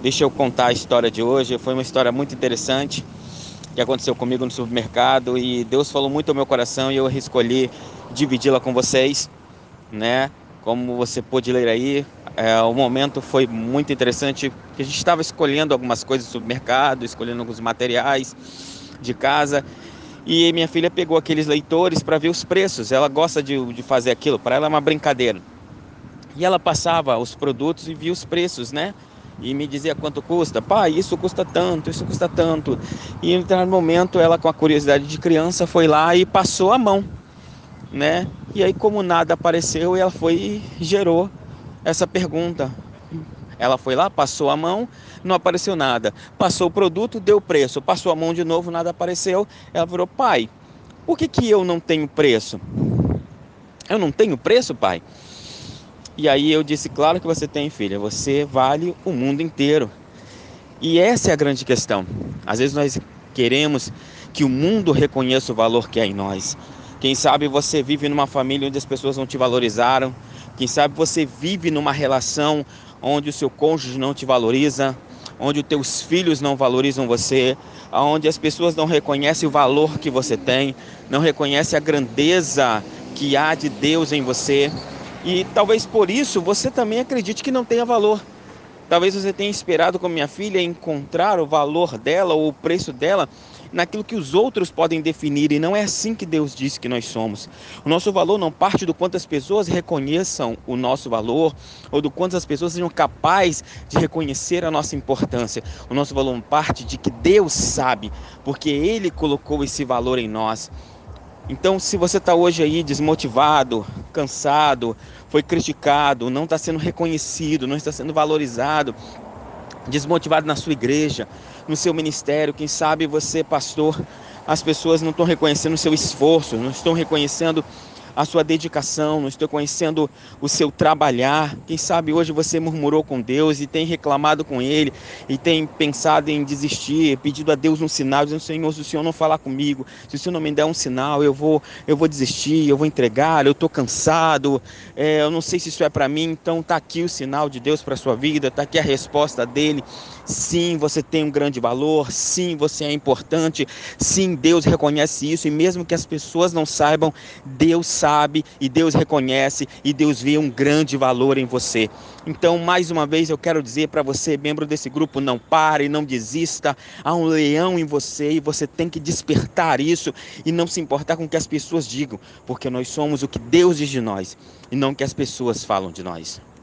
Deixa eu contar a história de hoje. Foi uma história muito interessante que aconteceu comigo no supermercado e Deus falou muito ao meu coração e eu escolhi dividi-la com vocês, né? Como você pôde ler aí, é, o momento foi muito interessante, a gente estava escolhendo algumas coisas do supermercado, escolhendo alguns materiais de casa e minha filha pegou aqueles leitores para ver os preços. Ela gosta de, de fazer aquilo, para ela é uma brincadeira. E ela passava os produtos e via os preços, né? E me dizia quanto custa. Pai, isso custa tanto, isso custa tanto. E em determinado momento, ela, com a curiosidade de criança, foi lá e passou a mão, né? E aí, como nada apareceu, ela foi e gerou essa pergunta: ela foi lá, passou a mão, não apareceu nada. Passou o produto, deu preço. Passou a mão de novo, nada apareceu. Ela virou, pai, por que, que eu não tenho preço? Eu não tenho preço, pai? E aí eu disse, claro que você tem, filha. Você vale o mundo inteiro. E essa é a grande questão. Às vezes nós queremos que o mundo reconheça o valor que há em nós. Quem sabe você vive numa família onde as pessoas não te valorizaram. Quem sabe você vive numa relação onde o seu cônjuge não te valoriza, onde os teus filhos não valorizam você, onde as pessoas não reconhecem o valor que você tem, não reconhecem a grandeza que há de Deus em você. E talvez por isso você também acredite que não tenha valor. Talvez você tenha esperado com minha filha encontrar o valor dela ou o preço dela naquilo que os outros podem definir, e não é assim que Deus disse que nós somos. O nosso valor não parte do quanto as pessoas reconheçam o nosso valor ou do quanto as pessoas sejam capazes de reconhecer a nossa importância. O nosso valor parte de que Deus sabe, porque Ele colocou esse valor em nós. Então, se você está hoje aí desmotivado, cansado, foi criticado, não está sendo reconhecido, não está sendo valorizado, desmotivado na sua igreja, no seu ministério, quem sabe você, pastor, as pessoas não estão reconhecendo o seu esforço, não estão reconhecendo a sua dedicação, não estou conhecendo o seu trabalhar. Quem sabe hoje você murmurou com Deus e tem reclamado com Ele e tem pensado em desistir, pedido a Deus um sinal, dizendo: Senhor, se o Senhor não falar comigo, se o Senhor não me der um sinal, eu vou, eu vou desistir, eu vou entregar, eu estou cansado, é, eu não sei se isso é para mim. Então está aqui o sinal de Deus para sua vida, está aqui a resposta dele. Sim, você tem um grande valor. Sim, você é importante. Sim, Deus reconhece isso. E mesmo que as pessoas não saibam, Deus sabe e Deus reconhece e Deus vê um grande valor em você. Então, mais uma vez, eu quero dizer para você, membro desse grupo, não pare, não desista. Há um leão em você e você tem que despertar isso e não se importar com o que as pessoas digam, porque nós somos o que Deus diz de nós e não o que as pessoas falam de nós.